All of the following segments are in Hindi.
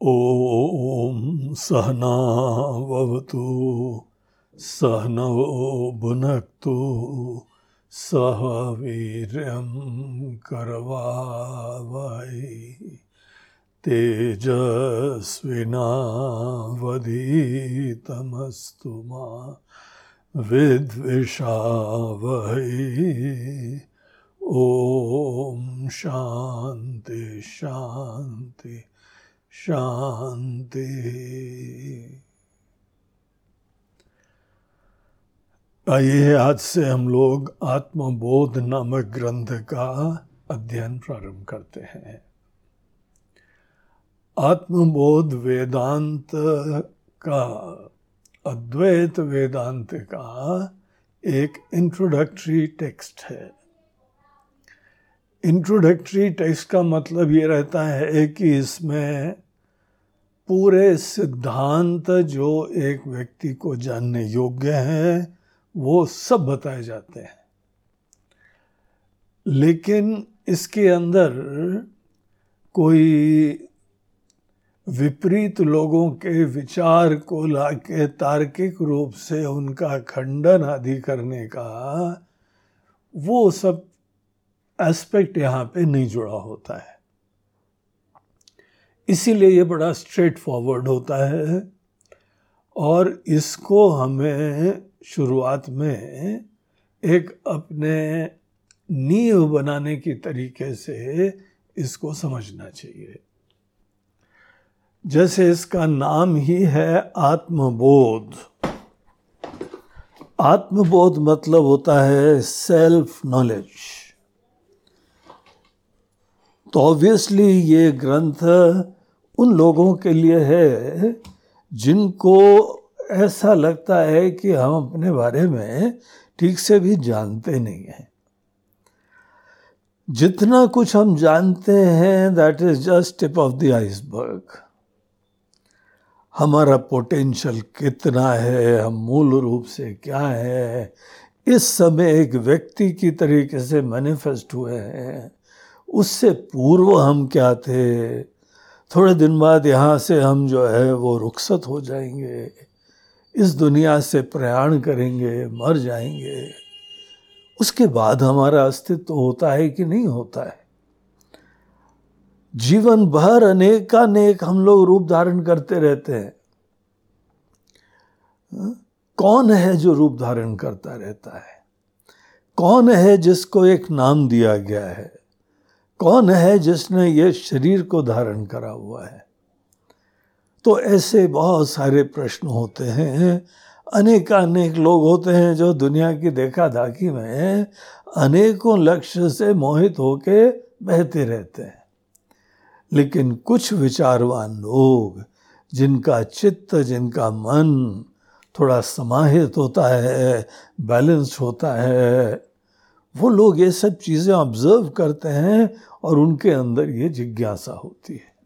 ॐ सहनावतु सहनौ भुनक्तु सह वीर्यं करवावै तेजस्विनावधीतमस्तु मा विद्विषावै ॐ शान्ति शान्ति। शांति। आइए, आज से हम लोग आत्मबोध नामक ग्रंथ का अध्ययन प्रारंभ करते हैं। आत्मबोध वेदांत का, अद्वैत वेदांत का एक इंट्रोडक्टरी टेक्स्ट है। इंट्रोडक्टरी टेक्स्ट का मतलब ये रहता है कि इसमें पूरे सिद्धांत जो एक व्यक्ति को जानने योग्य हैं, वो सब बताए जाते हैं। लेकिन इसके अंदर कोई विपरीत लोगों के विचार को लाके तार्किक रूप से उनका खंडन आदि करने का वो सब एस्पेक्ट यहाँ पे नहीं जुड़ा होता है। इसीलिए ये बड़ा स्ट्रेट फॉरवर्ड होता है। और इसको हमें शुरुआत में एक अपने नींव बनाने की तरीके से इसको समझना चाहिए। जैसे इसका नाम ही है आत्मबोध। आत्मबोध मतलब होता है सेल्फ नॉलेज तो ऑब्वियसली ये ग्रंथ उन लोगों के लिए है जिनको ऐसा लगता है कि हम अपने बारे में ठीक से भी जानते नहीं हैं। जितना कुछ हम जानते हैं that is just tip of the iceberg हमारा पोटेंशियल कितना है, हम मूल रूप से क्या है। इस समय एक व्यक्ति की तरीके से मैनिफेस्ट हुए हैं। उससे पूर्व हम क्या थे? थोड़े दिन बाद यहाँ से हम जो है वो रुखसत हो जाएँगे। इस दुनिया से प्रयाण करेंगे, मर जाएँगे। उसके बाद हमारा अस्तित्व होता है कि नहीं होता है? जीवन भर अनेकानेक हम लोग रूप धारण करते रहते हैं। हाँ? कौन है जो रूप धारण करता रहता है? कौन है जिसको एक नाम दिया गया है? कौन है जिसने ये शरीर को धारण करा हुआ है? तो ऐसे बहुत सारे प्रश्न होते हैं। अनेक अनेक लोग होते हैं जो दुनिया की देखा दाखी में अनेकों लक्ष्य से मोहित होके बहते रहते हैं। लेकिन कुछ विचारवान लोग, जिनका चित्त, जिनका मन थोड़ा समाहित होता है, बैलेंस होता है, वो लोग ये सब चीज़ें ऑब्ज़र्व करते हैं और उनके अंदर ये जिज्ञासा होती है।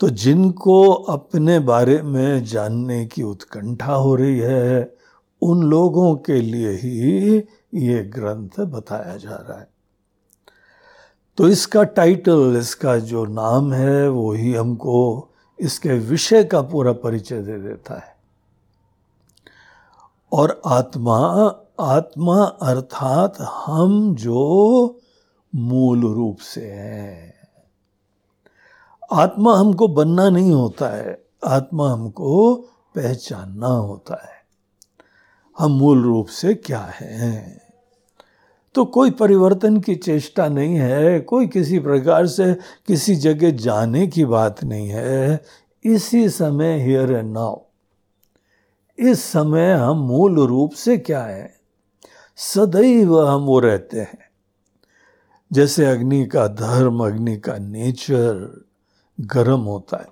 तो जिनको अपने बारे में जानने की उत्कंठा हो रही है, उन लोगों के लिए ही ये ग्रंथ बताया जा रहा है। तो इसका टाइटल इसका जो नाम है, वो ही हमको इसके विषय का पूरा परिचय दे देता है। और आत्मा आत्मा अर्थात हम जो मूल रूप से है। आत्मा हमको बनना नहीं होता है, आत्मा हमको पहचानना होता है। हम मूल रूप से क्या हैं? तो कोई परिवर्तन की चेष्टा नहीं है, कोई किसी प्रकार से किसी जगह जाने की बात नहीं है। इसी समय हियर एंड नाउ इस समय हम मूल रूप से क्या है? सदैव हम वो रहते हैं। जैसे अग्नि का धर्म, अग्नि का नेचर गर्म होता है।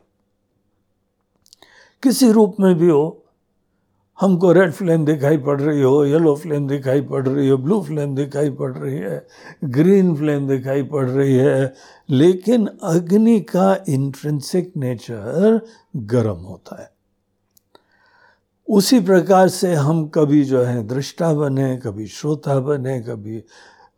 किसी रूप में भी हो, हमको रेड फ्लेम दिखाई पड़ रही हो, येलो फ्लेम दिखाई पड़ रही हो, ब्लू फ्लेम दिखाई पड़ रही है, ग्रीन फ्लेम दिखाई पड़ रही है, लेकिन अग्नि का इंट्रेंसिक नेचर गर्म होता है। उसी प्रकार से हम कभी जो है दृष्टा बने, कभी श्रोता बने, कभी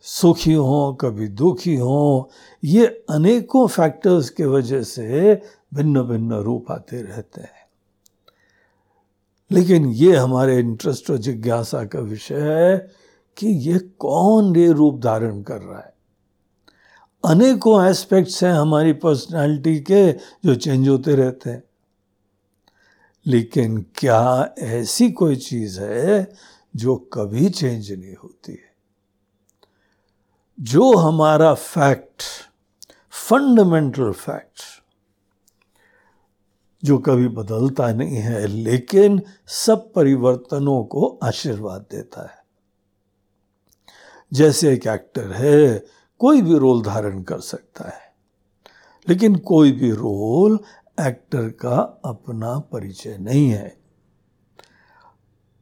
सुखी हों, कभी दुखी हों, ये अनेकों फैक्टर्स के वजह से भिन्न भिन्न रूप आते रहते हैं। लेकिन ये हमारे इंटरेस्ट और जिज्ञासा का विषय है कि ये कौन ये रूप धारण कर रहा है। अनेकों एस्पेक्ट्स हैं हमारी पर्सनालिटी के जो चेंज होते रहते हैं। लेकिन क्या ऐसी कोई चीज़ है जो कभी चेंज नहीं होती है? जो हमारा फैक्ट फंडामेंटल फैक्ट जो कभी बदलता नहीं है, लेकिन सब परिवर्तनों को आशीर्वाद देता है। जैसे एक एक्टर है, कोई भी रोल धारण कर सकता है, लेकिन कोई भी रोल एक्टर का अपना परिचय नहीं है।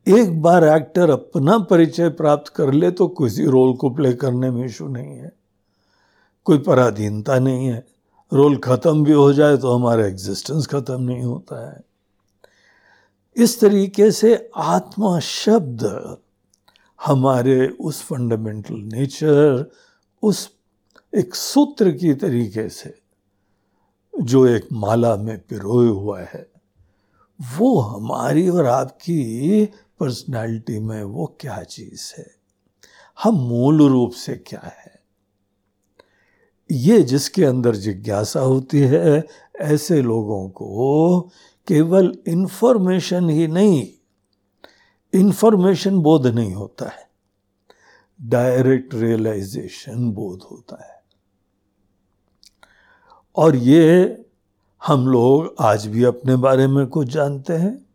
एक बार एक्टर अपना परिचय प्राप्त कर ले तो किसी रोल को प्ले करने में इशू नहीं है। कोई पराधीनता नहीं है। रोल खत्म भी हो जाए तो हमारा एग्जिस्टेंस खत्म नहीं होता है। इस तरीके से आत्मा शब्द हमारे उस फंडामेंटल नेचर उस एक सूत्र की तरीके से जो एक माला में पिरोए हुआ है, वो हमारी और आपकी पर्सनालिटी में वो क्या चीज़ है? हम मूल रूप से क्या है? ये जिसके अंदर जिज्ञासा होती है, ऐसे लोगों को केवल इंफॉर्मेशन ही नहीं इंफॉर्मेशन बोध नहीं होता है। डायरेक्ट रियलाइजेशन बोध होता है। और ये हम लोग आज भी अपने बारे में कुछ जानते हैं?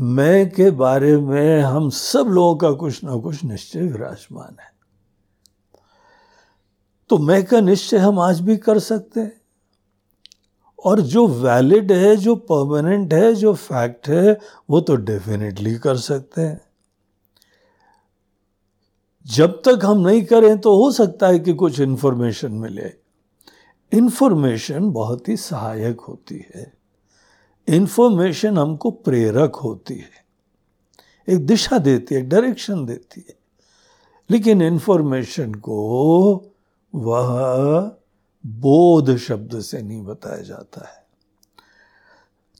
मैं के बारे में हम सब लोगों का कुछ ना कुछ निश्चय विराजमान है। तो मैं का निश्चय हम आज भी कर सकते हैं। और जो वैलिड है, जो परमानेंट है, जो फैक्ट है, वो तो डेफिनेटली कर सकते हैं। जब तक हम नहीं करें तो हो सकता है कि कुछ इंफॉर्मेशन मिले। इंफॉर्मेशन बहुत ही सहायक होती है। इंफॉर्मेशन हमको प्रेरक होती है। एक दिशा देती है डायरेक्शन देती है। लेकिन इन्फॉर्मेशन को वह बोध शब्द से नहीं बताया जाता है।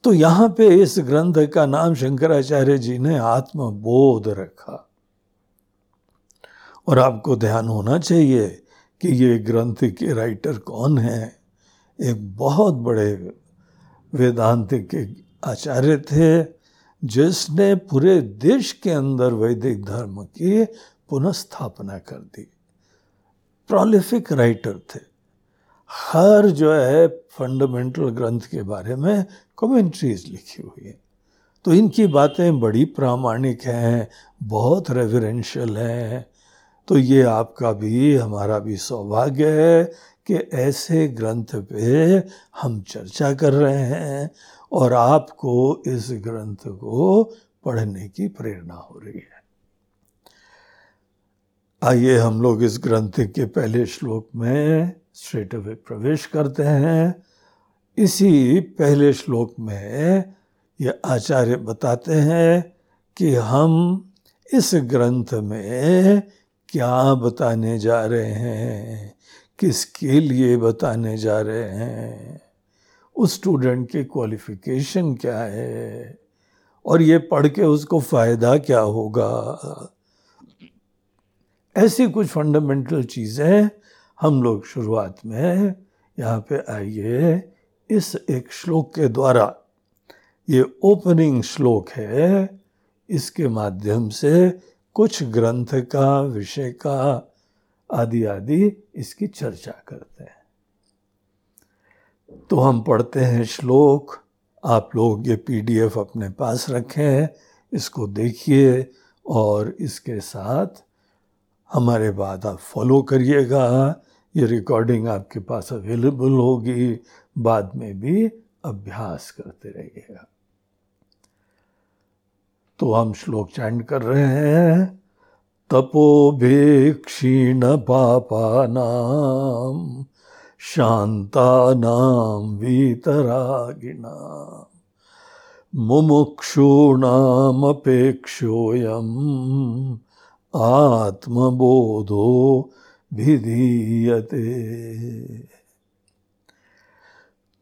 तो यहाँ पे इस ग्रंथ का नाम शंकराचार्य जी ने आत्मबोध रखा। और आपको ध्यान होना चाहिए कि ये ग्रंथ के राइटर कौन है? एक बहुत बड़े वेदांत के आचार्य थे, जिसने पूरे देश के अंदर वैदिक धर्म की पुनस्थापना कर दी। प्रोलिफिक राइटर थे। हर जो है फंडामेंटल ग्रंथ के बारे में कमेंट्रीज लिखी हुई है। तो इनकी बातें बड़ी प्रामाणिक हैं, बहुत रेवरेंशियल हैं। तो ये आपका भी, हमारा भी सौभाग्य है कि ऐसे ग्रंथ पे हम चर्चा कर रहे हैं और आपको इस ग्रंथ को पढ़ने की प्रेरणा हो रही है। आइए हम लोग इस ग्रंथ के पहले श्लोक में स्ट्रेट अवे प्रवेश करते हैं। इसी पहले श्लोक में ये आचार्य बताते हैं कि हम इस ग्रंथ में क्या बताने जा रहे हैं। किसके लिए बताने जा रहे हैं? उस स्टूडेंट के क्वालिफिकेशन क्या है? और ये पढ़ के उसको फ़ायदा क्या होगा? ऐसी कुछ फंडामेंटल चीज़ें हम लोग शुरुआत में यहाँ पे आइए इस एक श्लोक के द्वारा। ये ओपनिंग श्लोक है। इसके माध्यम से कुछ ग्रंथ का, विषय का आदि आदि इसकी चर्चा करते हैं। तो हम पढ़ते हैं श्लोक। आप लोग ये पीडीएफ अपने पास रखें, इसको देखिए और इसके साथ हमारे बाद आप फॉलो करिएगा। ये रिकॉर्डिंग आपके पास अवेलेबल होगी। बाद में भी अभ्यास करते रहिएगा। तो हम श्लोक चैंड कर रहे हैं। तपोभेक्षीण पापानां शान्तानां वीतरागिणां मुमुक्षूणामपेक्षोऽयम् आत्मबोधो विधीयते।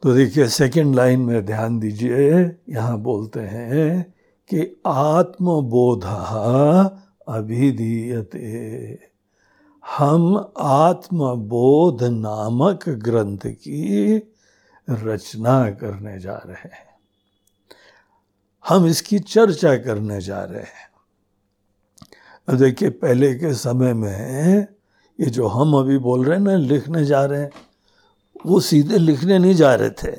तो देखिए सेकंड लाइन में ध्यान दीजिए, यहाँ बोलते हैं कि आत्मबोध अभिधीयते। हम आत्मबोध नामक ग्रंथ की रचना करने जा रहे हैं। हम इसकी चर्चा करने जा रहे हैं। अब देखिए, पहले के समय में ये जो हम अभी बोल रहे हैं ना, लिखने जा रहे हैं, वो सीधे लिखने नहीं जा रहे थे।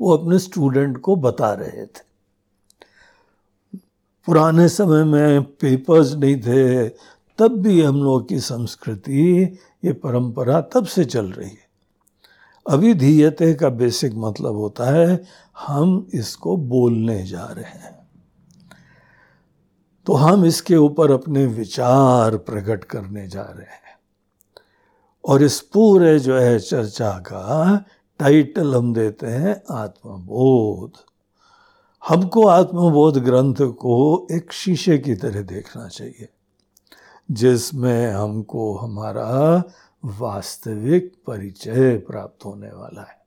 वो अपने स्टूडेंट को बता रहे थे। पुराने समय में पेपर्स नहीं थे, तब भी हम लोग की संस्कृति, ये परंपरा तब से चल रही है। अभिधीयते का बेसिक मतलब होता है, हम इसको बोलने जा रहे हैं। तो हम इसके ऊपर अपने विचार प्रकट करने जा रहे हैं। और इस पूरे जो है चर्चा का टाइटल हम देते हैं आत्मबोध। हमको आत्मबोध ग्रंथ को एक शीशे की तरह देखना चाहिए, जिसमें हमको हमारा वास्तविक परिचय प्राप्त होने वाला है।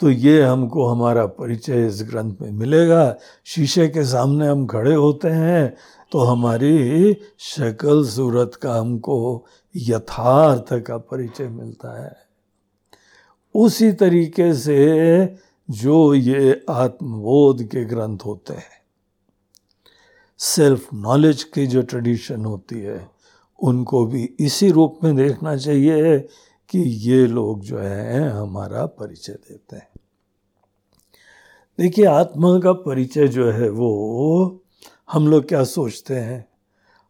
तो ये हमको हमारा परिचय इस ग्रंथ में मिलेगा। शीशे के सामने हम खड़े होते हैं तो हमारी शक्ल सूरत का हमको यथार्थ का परिचय मिलता है। उसी तरीके से जो ये आत्मबोध के ग्रंथ होते हैं सेल्फ नॉलेज की जो ट्रेडिशन होती है, उनको भी इसी रूप में देखना चाहिए कि ये लोग जो है, हमारा परिचय देते हैं। देखिए, आत्मा का परिचय जो है वो, हम लोग क्या सोचते हैं?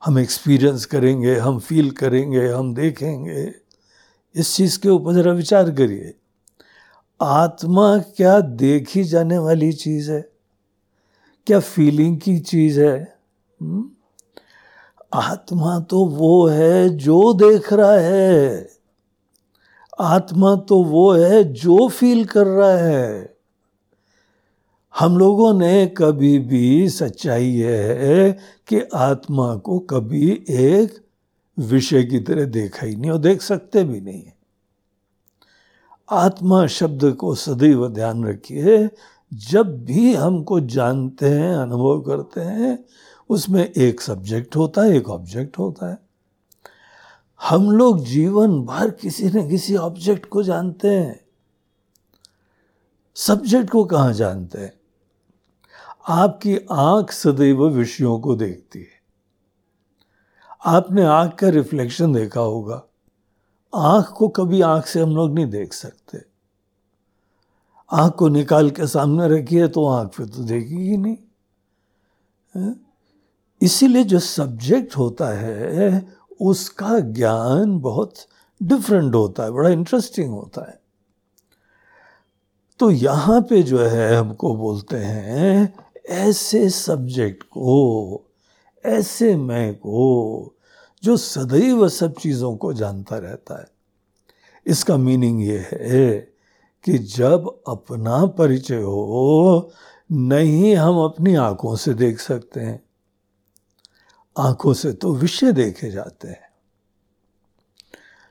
हम एक्सपीरियंस करेंगे, हम फील करेंगे, हम देखेंगे। इस चीज़ के ऊपर ज़रा विचार करिए। आत्मा क्या देखी जाने वाली चीज़ है क्या फीलिंग की चीज़ है? हम्म? आत्मा तो वो है जो देख रहा है आत्मा तो वो है जो फील कर रहा है हम लोगों ने कभी भी सच्चाई यह है कि आत्मा को कभी एक विषय की तरह देखा ही नहीं और देख सकते भी नहीं है आत्मा शब्द को सदैव ध्यान रखिए। जब भी हमको जानते हैं, अनुभव करते हैं, उसमें एक सब्जेक्ट होता है, एक ऑब्जेक्ट होता है। हम लोग जीवन भर किसी न किसी ऑब्जेक्ट को जानते हैं। सब्जेक्ट को कहाँ जानते हैं? आपकी आँख सदैव विषयों को देखती है। आपने आँख का रिफ्लेक्शन देखा होगा। आँख को कभी आँख से हम लोग नहीं देख सकते। आँख को निकाल के सामने रखिए तो आँख फिर तो देखेगी नहीं। इसीलिए जो सब्जेक्ट होता है, उसका ज्ञान बहुत डिफरेंट होता है, बड़ा इंटरेस्टिंग होता है। तो यहाँ पे जो है, हमको बोलते हैं, ऐसे सब्जेक्ट को, ऐसे मैं को जो सदैव सब चीज़ों को जानता रहता है। इसका मीनिंग ये है कि जब अपना परिचय हो नहीं हम अपनी आँखों से देख सकते हैं। आँखों से तो विषय देखे जाते हैं।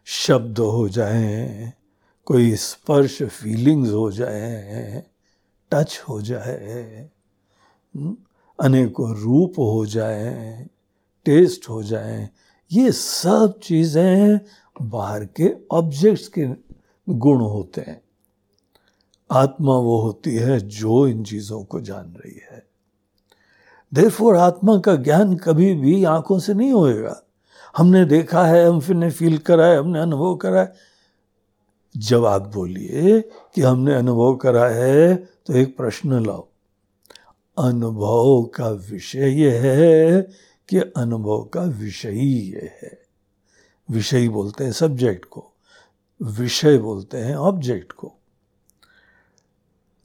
शब्द हो जाए कोई स्पर्श फीलिंग्स हो जाए टच हो जाए हम्म, अनेकों रूप हो जाए टेस्ट हो जाए ये सब चीज़ें बाहर के ऑब्जेक्ट्स के गुण होते हैं। आत्मा वो होती है जो इन चीज़ों को जान रही है। देर आत्मा का ज्ञान कभी भी आँखों से नहीं होएगा। हमने देखा है हम फिर ने फील करा है, हमने अनुभव करा है। जब आप बोलिए कि हमने अनुभव करा है तो एक प्रश्न लाओ। अनुभव का विषय यह है कि अनुभव का विषय ही ये है। विषय बोलते हैं सब्जेक्ट को। विषय बोलते हैं ऑब्जेक्ट को।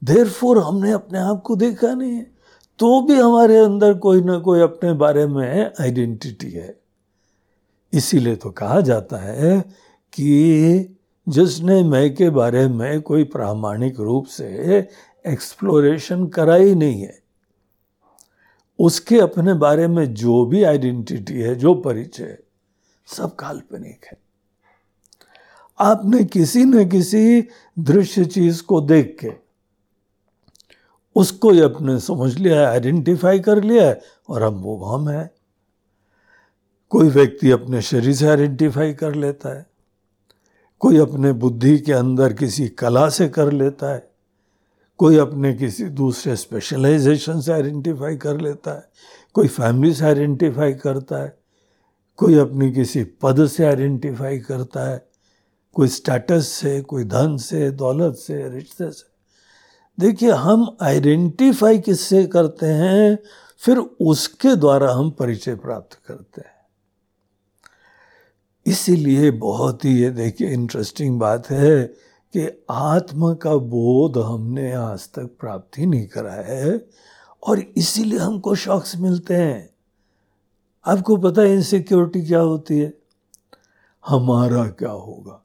देर फोर हमने अपने आप को देखा नहीं है। तो भी हमारे अंदर कोई ना कोई अपने बारे में आइडेंटिटी है। इसीलिए तो कहा जाता है कि जिसने मैं के बारे में कोई प्रामाणिक रूप से एक्सप्लोरेशन करा ही नहीं है। उसके अपने बारे में जो भी आइडेंटिटी है, जो परिचय सब काल्पनिक है। आपने किसी न किसी दृश्य चीज़ को देख के उसको ही अपने समझ लिया है, आइडेंटिफाई कर लिया है और अब वो हम है। कोई व्यक्ति अपने शरीर से आइडेंटिफाई कर लेता है, कोई अपने बुद्धि के अंदर किसी कला से कर लेता है। कोई अपने किसी दूसरे स्पेशलाइजेशन से आइडेंटिफाई कर लेता है, कोई फैमिली से आइडेंटिफाई करता है, कोई अपने किसी पद से आइडेंटिफाई करता है, कोई स्टेटस से, कोई धन से, दौलत से, रिश्ते से। देखिए, हम आइडेंटिफाई किससे करते हैं? फिर उसके द्वारा हम परिचय प्राप्त करते हैं। इसीलिए बहुत ही ये देखिए इंटरेस्टिंग बात है कि आत्मा का बोध हमने आज तक प्राप्त ही नहीं करा है और इसीलिए हमको शॉक्स मिलते हैं। आपको पता है इनसिक्योरिटी क्या होती है? हमारा क्या होगा?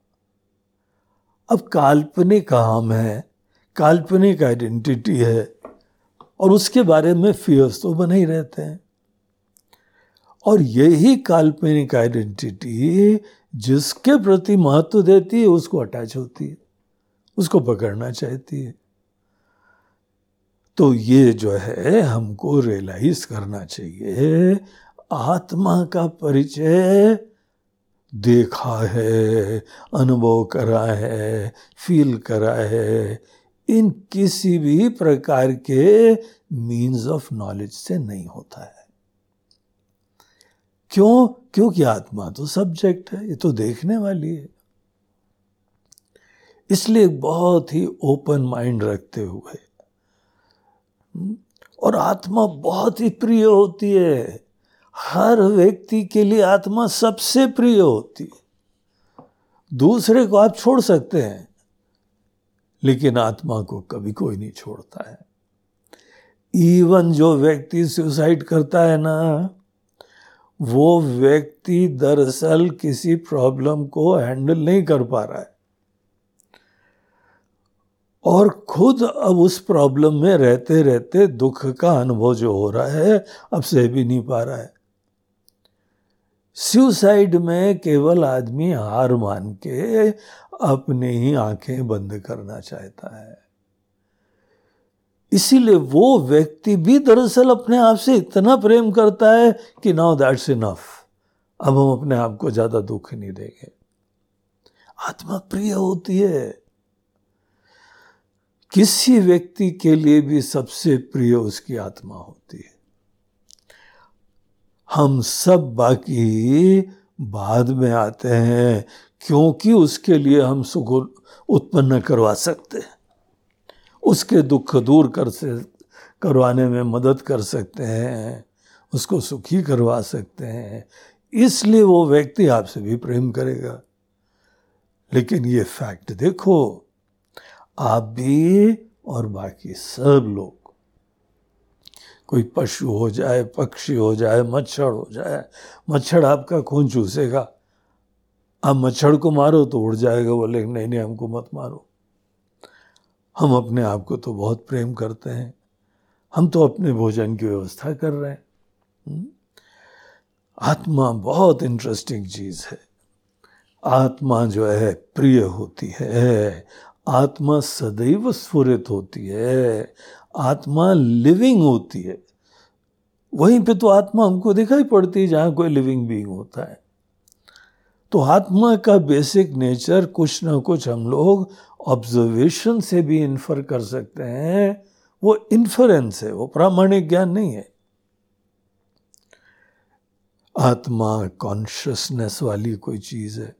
अब काल्पनिक हम है, काल्पनिक आइडेंटिटी है और उसके बारे में फियर्स तो बने ही रहते हैं। और यही काल्पनिक आइडेंटिटी जिसके प्रति महत्व देती है, उसको अटैच होती है। उसको पकड़ना चाहती है। तो ये जो है, हमको रियलाइज़ करना चाहिए, आत्मा का परिचय देखा है, अनुभव करा है फील करा है, इन किसी भी प्रकार के मीन्स ऑफ़ नॉलेज से नहीं होता है। क्यों? क्योंकि आत्मा तो सब्जेक्ट है, ये तो देखने वाली है। इसलिए बहुत ही ओपन माइंड रखते हुए। और आत्मा बहुत ही प्रिय होती है। हर व्यक्ति के लिए आत्मा सबसे प्रिय होती है। दूसरे को आप छोड़ सकते हैं, लेकिन आत्मा को कभी कोई नहीं छोड़ता है। इवन जो व्यक्ति सुसाइड करता है ना, वो व्यक्ति दरअसल किसी प्रॉब्लम को हैंडल नहीं कर पा रहा है। और खुद अब उस प्रॉब्लम में रहते रहते दुख का अनुभव जो हो रहा है, अब सह भी नहीं पा रहा है। सुसाइड में केवल आदमी हार मान के अपने ही आँखें बंद करना चाहता है। इसीलिए वो व्यक्ति भी दरअसल अपने आप से इतना प्रेम करता है कि नाउ दैट्स इनफ अब हम अपने आप को ज़्यादा दुख नहीं देंगे। आत्मा प्रिय होती है। किसी व्यक्ति के लिए भी सबसे प्रिय उसकी आत्मा होती है। हम सब बाकी बाद में आते हैं, क्योंकि उसके लिए हम सुख उत्पन्न करवा सकते हैं। उसके दुख दूर कर से, करवाने में मदद कर सकते हैं, उसको सुखी करवा सकते हैं। इसलिए वो व्यक्ति आपसे भी प्रेम करेगा। लेकिन ये फैक्ट देखो आप भी और बाकी सब लोग। कोई पशु हो जाए, पक्षी हो जाए, मच्छर हो जाए, मच्छर आपका खून चूसेगा। आप मच्छर को मारो तो उड़ जाएगा बोले नहीं नहीं, हमको मत मारो। हम अपने आप को तो बहुत प्रेम करते हैं। हम तो अपने भोजन की व्यवस्था कर रहे हैं। हम्म? आत्मा बहुत इंटरेस्टिंग चीज़ है। आत्मा जो है, प्रिय होती है। आत्मा सदैव स्फुरित होती है, आत्मा लिविंग होती है। वहीं पे तो आत्मा हमको दिखाई पड़ती है जहाँ कोई लिविंग बीइंग होता है। तो आत्मा का बेसिक नेचर कुछ ना कुछ हम लोग ऑब्जर्वेशन से भी इन्फर कर सकते हैं। वो इन्फ्लुएंस है, वो प्रामाणिक ज्ञान नहीं है। आत्मा कॉन्शियसनेस वाली कोई चीज़ है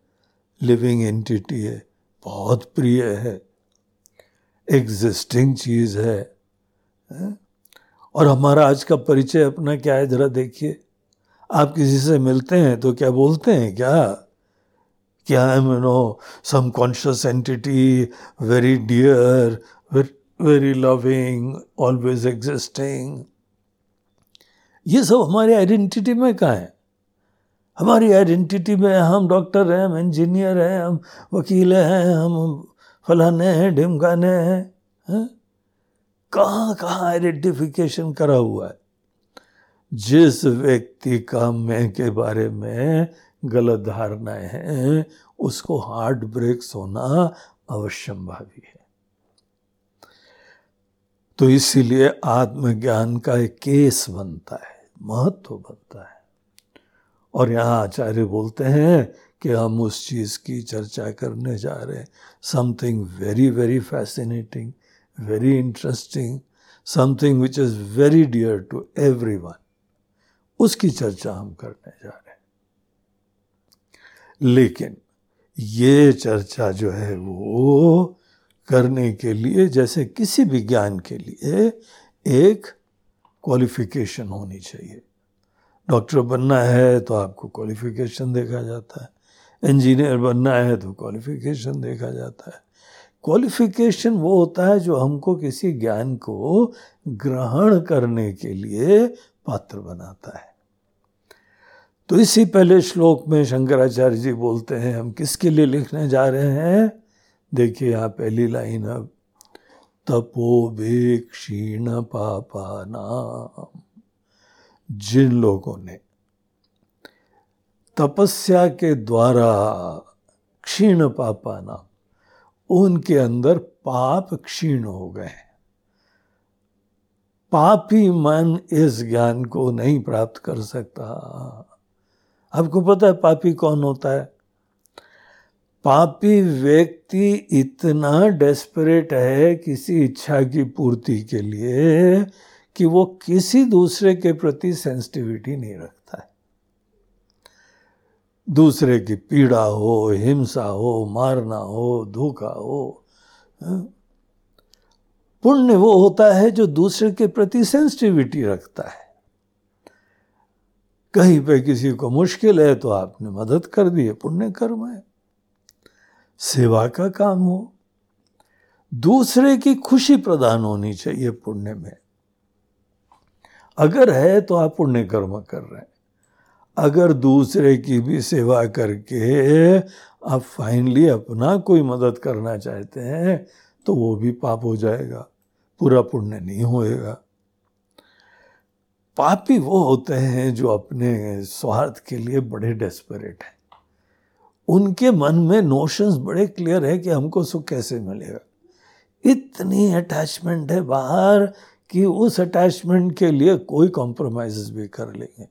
लिविंग एंटिटी है। बहुत प्रिय है। एग्जिस्टिंग चीज़ है। और हमारा आज का परिचय अपना क्या है, जरा देखिए। आप किसी से मिलते हैं तो क्या बोलते हैं क्या? क्या I am no some conscious entity very dear very loving always existing ये सब हमारी आइडेंटिटी में कहाँ है? हमारी आइडेंटिटी में हम डॉक्टर हैं, हम इंजीनियर हैं, हम वकील हैं, हम फलाने हैं, ढिमकाने हैं, है? कहाँ कहाँ आइडेंटिफिकेशन करा हुआ है? जिस व्यक्ति का मैं के बारे में गलत धारणाएँ हैं, उसको हार्ट ब्रेक्स होना अवश्यंभावी है। तो इसीलिए आत्मज्ञान का एक केस बनता है, महत्व बनता है। और यहाँ आचार्य बोलते हैं कि हम उस चीज़ की चर्चा करने जा रहे हैं। Something very very fascinating very interesting something which is very dear to every one उसकी चर्चा हम करने जा रहे हैं। लेकिन ये चर्चा जो है वो करने के लिए, जैसे किसी भी ज्ञान के लिए, एक क्वालिफिकेशन होनी चाहिए। डॉक्टर बनना है तो आपको क्वालिफिकेशन देखा जाता है। इंजीनियर बनना है तो क्वालिफिकेशन देखा जाता है। क्वालिफिकेशन वो होता है जो हमको किसी ज्ञान को ग्रहण करने के लिए पात्र बनाता है। तो इसी पहले श्लोक में शंकराचार्य जी बोलते हैं, हम किसके लिए लिखने जा रहे हैं? देखिए यहाँ पहली लाइन अब तपो क्षीण पापा नाम जिन लोगों ने तपस्या के द्वारा क्षीण पापा नाम उनके अंदर पाप क्षीण हो गए पापी मन इस ज्ञान को नहीं प्राप्त कर सकता। आपको पता है पापी कौन होता है? पापी व्यक्ति इतना डेस्परेट है किसी इच्छा की पूर्ति के लिए कि वो किसी दूसरे के प्रति सेंसिटिविटी नहीं रखता है। दूसरे की पीड़ा हो, हिंसा हो, मारना हो, धोखा हो हाँ। पुण्य वो होता है जो दूसरे के प्रति सेंसिटिविटी रखता है। कहीं पे किसी को मुश्किल है तो आपने मदद कर दी है पुण्य कर्म है। सेवा का काम हो। दूसरे की खुशी प्रदान होनी चाहिए पुण्य में। अगर है तो आप पुण्य कर्म कर रहे हैं। अगर दूसरे की भी सेवा करके आप फाइनली अपना कोई मदद करना चाहते हैं तो वो भी पाप हो जाएगा, पूरा पुण्य नहीं होएगा। पापी वो होते हैं जो अपने स्वार्थ के लिए बड़े डेस्परेट हैं। उनके मन में नोशंस बड़े क्लियर है कि हमको सुख कैसे मिलेगा। इतनी अटैचमेंट है बाहर कि उस अटैचमेंट के लिए कोई कॉम्प्रोमाइज भी कर लेंगे।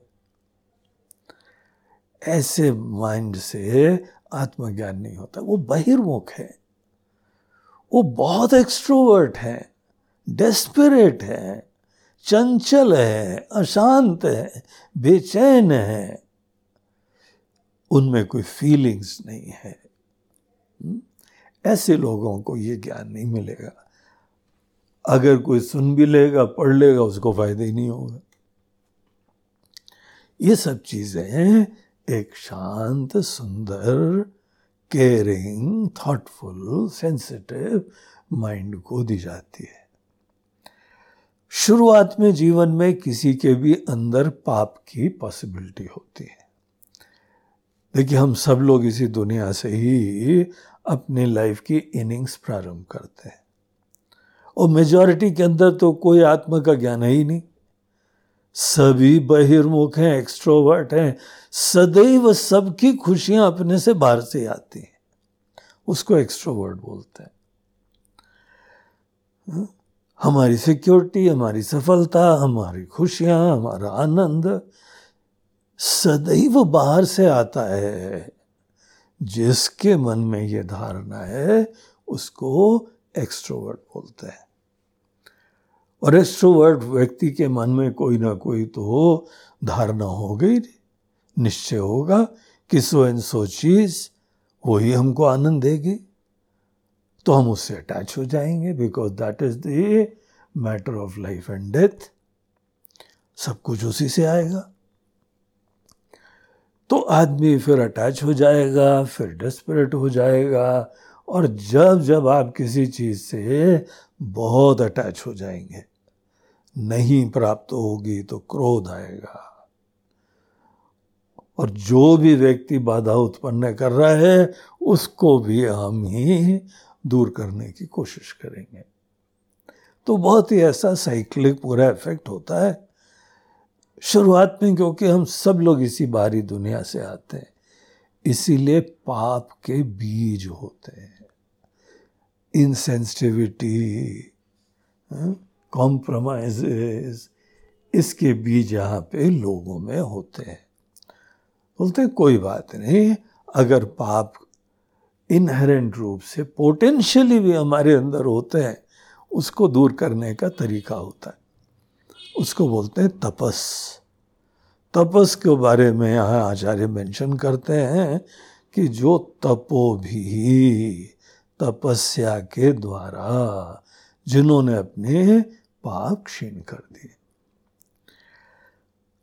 ऐसे माइंड से आत्मज्ञान नहीं होता। वो बहिर्मुख है। वो बहुत एक्सट्रोवर्ट है डेस्परेट है, चंचल है, अशांत है, बेचैन है। उनमें कोई फीलिंग्स नहीं है। हम्म? ऐसे लोगों को ये ज्ञान नहीं मिलेगा। अगर कोई सुन भी लेगा, पढ़ लेगा, उसको फ़ायदा ही नहीं होगा। ये सब चीज़ें एक शांत, सुंदर केयरिंग थॉटफुल सेंसिटिव माइंड को दी जाती है। शुरुआत में जीवन में किसी के भी अंदर पाप की पॉसिबिलिटी होती है। देखिए, हम सब लोग इसी दुनिया से ही अपनी लाइफ की इनिंग्स प्रारंभ करते हैं। और मेजॉरिटी के अंदर तो कोई आत्मा का ज्ञान है ही नहीं। सभी बहिर्मुख हैं एक्सट्रोवर्ट हैं, सदैव सबकी खुशियाँ अपने से बाहर से आती हैं। उसको एक्स्ट्रोवर्ट बोलते हैं। हाँ? हमारी सिक्योरिटी हमारी सफलता, हमारी खुशियाँ, हमारा आनंद सदैव बाहर से आता है। जिसके मन में ये धारणा है, उसको एक्स्ट्रोवर्ट बोलते हैं। और व्यक्ति के मन में कोई ना कोई तो धारणा हो गई निश्चय होगा कि सो एंड सो चीज़ वही हमको आनंद देगी। तो हम उससे अटैच हो जाएँगे because that is the matter of life and death सब कुछ उसी से आएगा। तो आदमी फिर अटैच हो जाएगा, फिर डेस्परेट हो जाएगा, और जब जब आप किसी चीज़ से बहुत अटैच हो जाएँगे। नहीं प्राप्त होगी तो क्रोध आएगा। और जो भी व्यक्ति बाधा उत्पन्न कर रहा है, उसको भी हम ही दूर करने की कोशिश करेंगे। तो बहुत ही ऐसा साइक्लिक पूरा इफ़ेक्ट होता है। शुरुआत में क्योंकि हम सब लोग इसी बाहरी दुनिया से आते हैं, इसीलिए पाप के बीज होते हैं। इनसेंसिटिविटी कॉम्प्रोमाइज इसके बीज यहाँ पे लोगों में होते हैं। बोलते हैं, कोई बात नहीं, अगर पाप इनहेरेंट रूप से पोटेंशियली भी हमारे अंदर होते हैं, उसको दूर करने का तरीका होता है। उसको बोलते हैं तपस। तपस के बारे में यहाँ आचार्य मेंशन करते हैं कि जो तपो भी तपस्या के द्वारा जिन्होंने अपने पाप क्षीण कर दिए।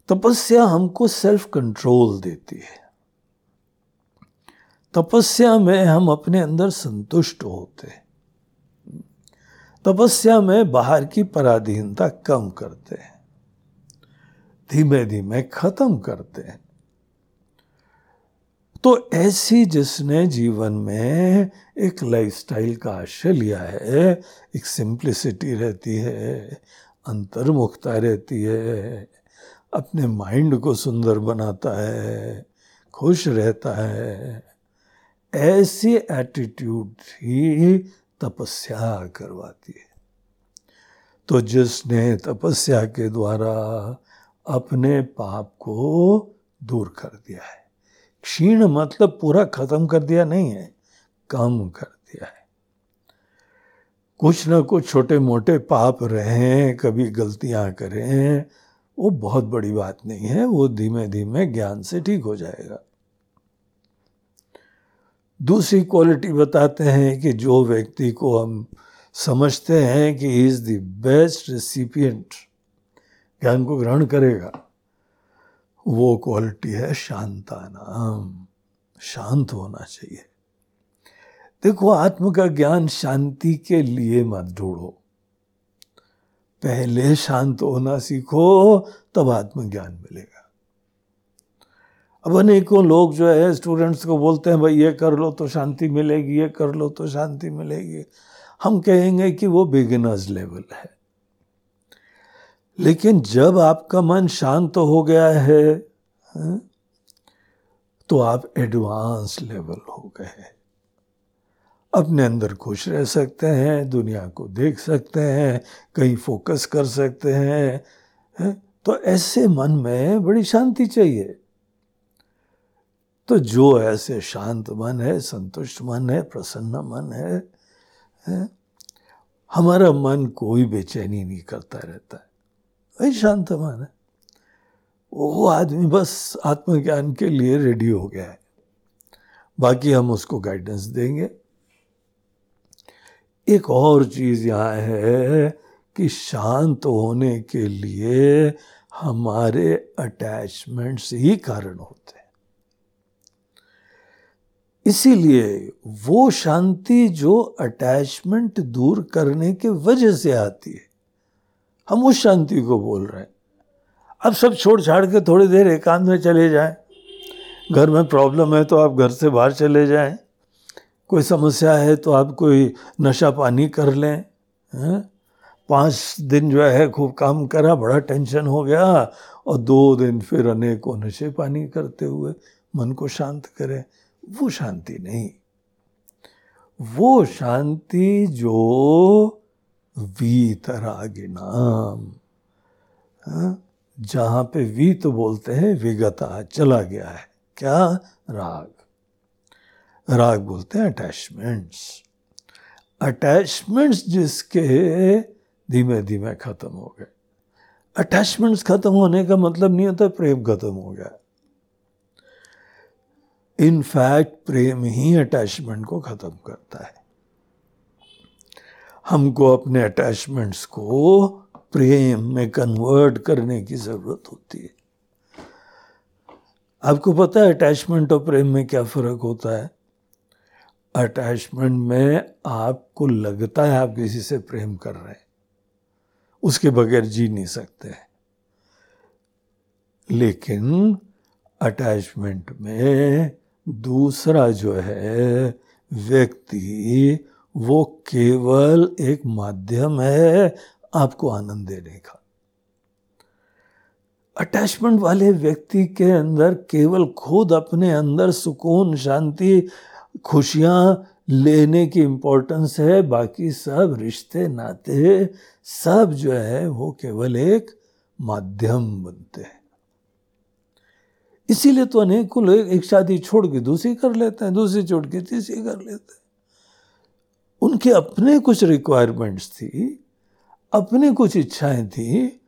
तपस्या हमको सेल्फ कंट्रोल देती है। तपस्या में हम अपने अंदर संतुष्ट होते हैं। तपस्या में बाहर की पराधीनता कम करते हैं। धीमे धीमे खत्म करते हैं। तो ऐसी जिसने जीवन में एक लाइफस्टाइल का आश्रय लिया है, एक सिंप्लिसिटी रहती है, अंतर्मुखता रहती है, अपने माइंड को सुंदर बनाता है, खुश रहता है, ऐसी एटीट्यूड ही तपस्या करवाती है। तो जिसने तपस्या के द्वारा अपने पाप को दूर कर दिया है। क्षीण मतलब पूरा खत्म कर दिया नहीं है, कम कर दिया है। कुछ ना कुछ छोटे मोटे पाप रहे कभी गलतियाँ करें, वो बहुत बड़ी बात नहीं है, वो धीमे धीमे ज्ञान से ठीक हो जाएगा। दूसरी क्वालिटी बताते हैं कि जो व्यक्ति को हम समझते हैं कि इज़ द बेस्ट रेसिपियंट ज्ञान को ग्रहण करेगा। वो क्वालिटी है शांता नाम शांत होना चाहिए। देखो, आत्म का ज्ञान शांति के लिए मत ढूंढो। पहले शांत होना सीखो, तब आत्मज्ञान मिलेगा। अब अनेकों लोग जो है स्टूडेंट्स को बोलते हैं, भाई, ये कर लो तो शांति मिलेगी, ये कर लो तो शांति मिलेगी। हम कहेंगे कि वो बिगिनर्स लेवल है। लेकिन जब आपका मन शांत हो गया है तो आप एडवांस लेवल हो गए अपने अंदर खुश रह सकते हैं दुनिया को देख सकते हैं कहीं फोकस कर सकते हैं तो ऐसे मन में बड़ी शांति चाहिए। तो जो ऐसे शांत मन है संतुष्ट मन है प्रसन्न मन है, है हमारा मन कोई बेचैनी नहीं करता रहता है। वही शांत मन है। वो आदमी बस आत्मज्ञान के लिए रेडी हो गया है। बाकी हम उसको गाइडेंस देंगे। एक और चीज़ यहाँ है कि शांत होने के लिए हमारे अटैचमेंट्स ही कारण होते हैं। इसीलिए वो शांति जो अटैचमेंट दूर करने के वजह से आती है हम उस शांति को बोल रहे हैं। अब सब छोड़ छाड़ के थोड़ी देर एकांत में चले जाएँ। घर में प्रॉब्लम है तो आप घर से बाहर चले जाएँ। कोई समस्या है तो आप कोई नशा पानी कर लें पाँच दिन जो है खूब काम करा, बड़ा टेंशन हो गया और दो दिन फिर अनेकों नशे पानी करते हुए मन को शांत करें। वो शांति नहीं। वो शांति जो वीतरागिनाम हाँ? जहाँ पे वी तो बोलते हैं, विगता, चला गया है। क्या? राग। राग बोलते हैं अटैचमेंट्स अटैचमेंट्स जिसके धीमे धीमे खत्म हो गए। अटैचमेंट्स खत्म होने का मतलब नहीं होता, प्रेम खत्म हो गया। इनफैक्ट प्रेम ही अटैचमेंट को खत्म करता है। हमको अपने अटैचमेंट्स को प्रेम में कन्वर्ट करने की ज़रूरत होती है। आपको पता है अटैचमेंट और प्रेम में क्या फ़र्क होता है? अटैचमेंट में आपको लगता है आप किसी से प्रेम कर रहे हैं। उसके बगैर जी नहीं सकते लेकिन अटैचमेंट में दूसरा जो है, व्यक्ति वो केवल एक माध्यम है आपको आनंद देने का। अटैचमेंट वाले व्यक्ति के अंदर केवल खुद अपने अंदर सुकून, शांति, खुशियाँ लेने की इम्पोर्टेंस है, बाकी सब रिश्ते, नाते सब जो है वो केवल एक माध्यम बनते हैं। इसीलिए तो अनेकों लोग एक शादी छोड़ के दूसरी कर लेते हैं, दूसरी छोड़ के तीसरी कर लेते हैं। उनके अपने कुछ रिक्वायरमेंट्स थी, अपने कुछ इच्छाएँ थी।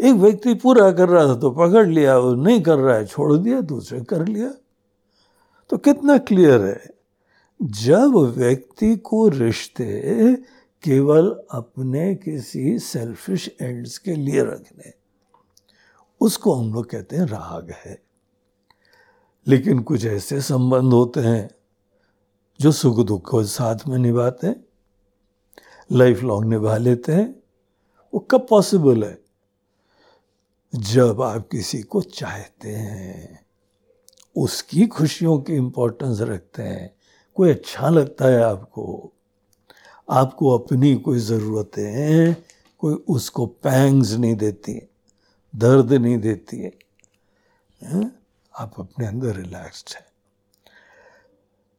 एक व्यक्ति पूरा कर रहा था तो पकड़ लिया, वो नहीं कर रहा है, छोड़ दिया, दूसरे कर लिया। तो कितना क्लियर है, जब व्यक्ति को रिश्ते केवल अपने किसी सेल्फिश एंड्स के लिए रखने उसको हम लोग कहते हैं राग है। लेकिन कुछ ऐसे संबंध होते हैं जो सुख दुख को साथ में निभाते हैं लाइफ लॉन्ग निभा लेते हैं वो कब पॉसिबल है? जब आप किसी को चाहते हैं उसकी खुशियों की इंपॉर्टेंस रखते हैं कोई अच्छा लगता है आपको आपको अपनी कोई ज़रूरतें हैं कोई उसको पैंग्स नहीं देती है दर्द नहीं देती है, आप अपने अंदर रिलैक्स्ड हैं।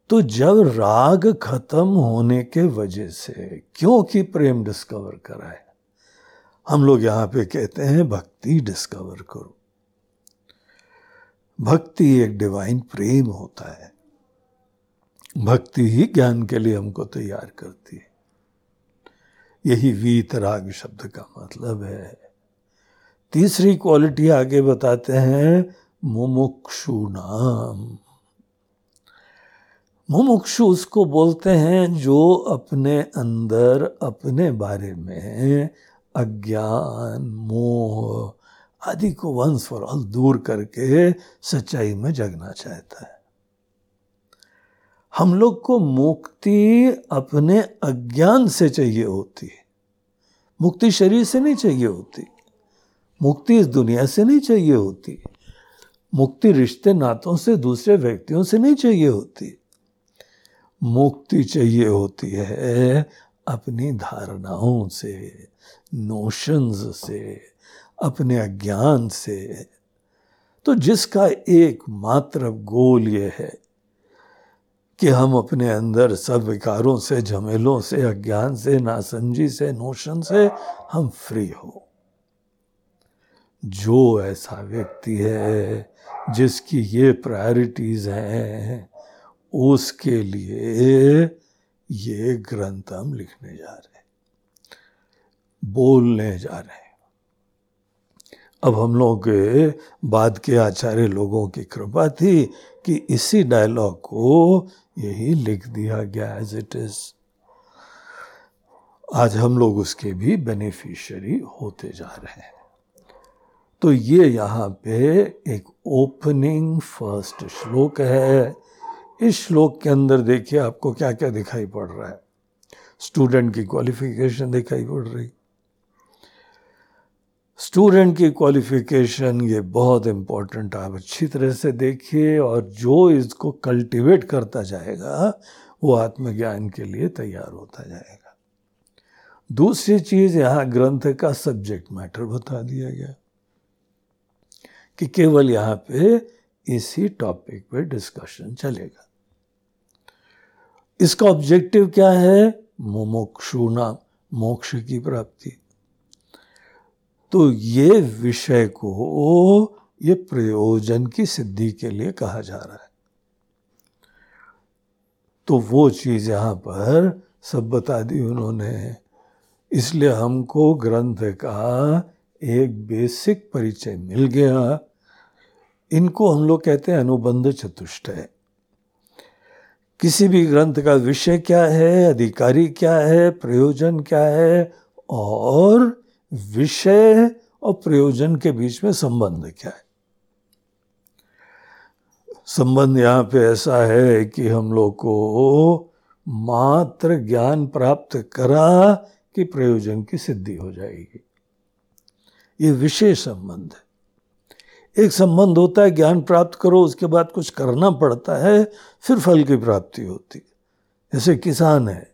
तो जब राग खत्म होने के वजह से क्योंकि प्रेम डिस्कवर करा है हम लोग यहाँ पे कहते हैं, भक्ति डिस्कवर करो। भक्ति एक डिवाइन प्रेम होता है। भक्ति ही ज्ञान के लिए हमको तैयार करती है। यही वीत राग शब्द का मतलब है। तीसरी क्वालिटी आगे बताते हैं, मुमुक्षु नाम। मुमुक्षु उसको बोलते हैं, जो अपने अंदर, अपने बारे में अज्ञान, मोह आदि को वंस फॉर ऑल दूर करके सच्चाई में जगना चाहता है। हम लोग को मुक्ति अपने अज्ञान से चाहिए होती है। मुक्ति शरीर से नहीं चाहिए होती। मुक्ति इस दुनिया से नहीं चाहिए होती। मुक्ति रिश्ते नातों से, दूसरे व्यक्तियों से नहीं चाहिए होती। मुक्ति चाहिए होती है अपनी धारणाओं से नोशंस से, अपने अज्ञान से। तो जिसका एकमात्र गोल ये है कि हम अपने अंदर सब विकारों से, झमेलों से, अज्ञान से, नासमझी से नोशन से हम फ्री हो। जो ऐसा व्यक्ति है जिसकी ये प्रायोरिटीज हैं उसके लिए ये ग्रंथ हम लिखने जा रहे हैं, बोलने जा रहे हैं। अब हम लोग बाद के आचार्य लोगों की कृपा थी कि इसी डायलॉग को यही लिख दिया गया एज इट इज़ आज हम लोग उसके भी बेनिफिशियरी होते जा रहे हैं। तो ये यहाँ पे एक ओपनिंग फ़र्स्ट श्लोक है। इस श्लोक के अंदर देखिए आपको क्या क्या दिखाई पड़ रहा है। स्टूडेंट की क्वालिफिकेशन दिखाई पड़ रही। स्टूडेंट की क्वालिफिकेशन ये बहुत इम्पोर्टेंट आप अच्छी तरह से देखिए और जो इसको कल्टीवेट करता जाएगा, वो आत्मज्ञान के लिए तैयार होता जाएगा। दूसरी चीज़ यहाँ ग्रंथ का सब्जेक्ट मैटर बता दिया गया कि केवल यहाँ पे इसी टॉपिक पे डिस्कशन चलेगा। इसका ऑब्जेक्टिव क्या है? मोमोक्षुना मोक्ष की प्राप्ति। तो ये विषय को ये प्रयोजन की सिद्धि के लिए कहा जा रहा है। तो वो चीज़ यहाँ पर सब बता दी उन्होंने। इसलिए हमको ग्रंथ का एक बेसिक परिचय मिल गया। इनको हम लोग कहते हैं अनुबंध चतुष्टय। किसी भी ग्रंथ का विषय क्या है, अधिकारी क्या है, प्रयोजन क्या है, और विषय और प्रयोजन के बीच में संबंध क्या है? संबंध यहाँ पे ऐसा है कि हम लोग को मात्र ज्ञान प्राप्त करा कि प्रयोजन की सिद्धि हो जाएगी। ये विशेष संबंध है। एक संबंध होता है, ज्ञान प्राप्त करो, उसके बाद कुछ करना पड़ता है, फिर फल की प्राप्ति होती है। जैसे किसान है,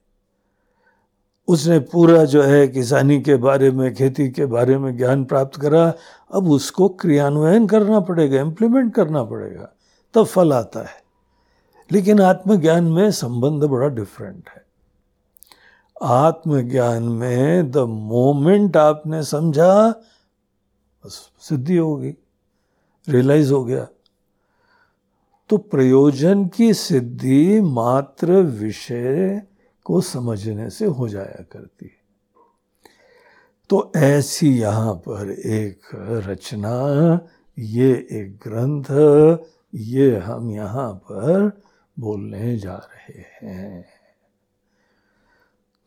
उसने पूरा जो है किसानी के बारे में, खेती के बारे में ज्ञान प्राप्त करा, अब उसको क्रियान्वयन करना पड़ेगा इम्प्लीमेंट करना पड़ेगा, तब फल आता है। लेकिन आत्मज्ञान में संबंध बड़ा डिफरेंट है। आत्मज्ञान में द मोमेंट आपने समझा सिद्धि होगी रियलाइज़ हो गया। तो प्रयोजन की सिद्धि मात्र विषय को समझने से हो जाया करती है। तो ऐसी यहाँ पर एक रचना, ये एक ग्रंथ, ये हम यहाँ पर बोलने जा रहे हैं।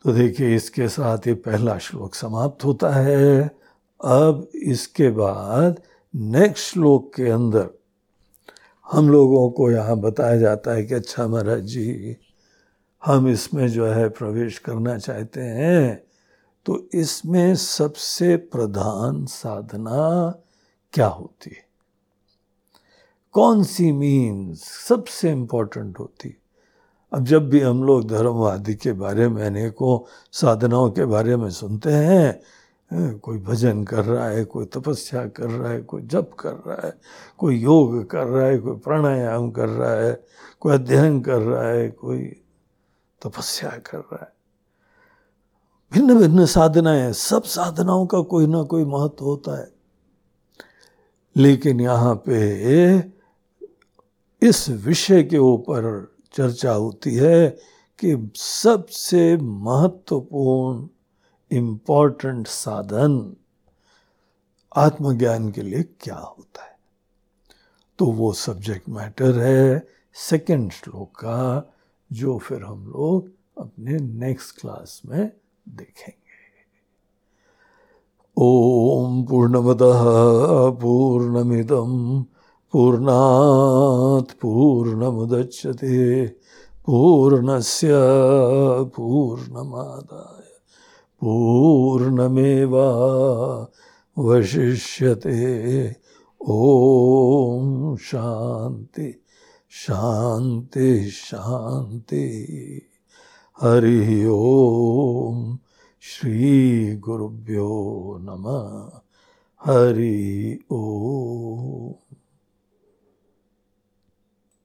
तो देखिए, इसके साथ ये पहला श्लोक समाप्त होता है। अब इसके बाद नेक्स्ट श्लोक के अंदर हम लोगों को यहाँ बताया जाता है कि अच्छा महाराज जी, हम इसमें जो है प्रवेश करना चाहते हैं तो इसमें सबसे प्रधान साधना क्या होती है? कौन सी मीन्स सबसे इम्पोर्टेंट होती? अब जब भी हम लोग धर्मवादी के बारे में, अनेकों साधनाओं के बारे में सुनते हैं कोई भजन कर रहा है, कोई तपस्या कर रहा है, कोई जप कर रहा है, कोई योग कर रहा है, कोई प्राणायाम कर रहा है, कोई अध्ययन कर रहा है, कोई तपस्या कर रहा है। भिन्न भिन्न साधनाएँ सब साधनाओं का कोई ना कोई महत्व होता है। लेकिन यहाँ पे इस विषय के ऊपर चर्चा होती है कि सबसे महत्वपूर्ण इम्पोर्टेंट साधन आत्मज्ञान के लिए क्या होता है? तो वो सब्जेक्ट मैटर है सेकेंड श्लोक का, जो फिर हम लोग अपने नेक्स्ट क्लास में देखेंगे। ओम पूर्णमद पूर्णमिदम पूर्णात् पूर्णमुदच्यते पूर्णस्य पूर्णमादाय। पूर्णमेवा वशिष्यते। ॐ शान्ति शान्ति शान्ति। हरिः ॐ श्रीगुरुभ्यो नमः। हरि ॐ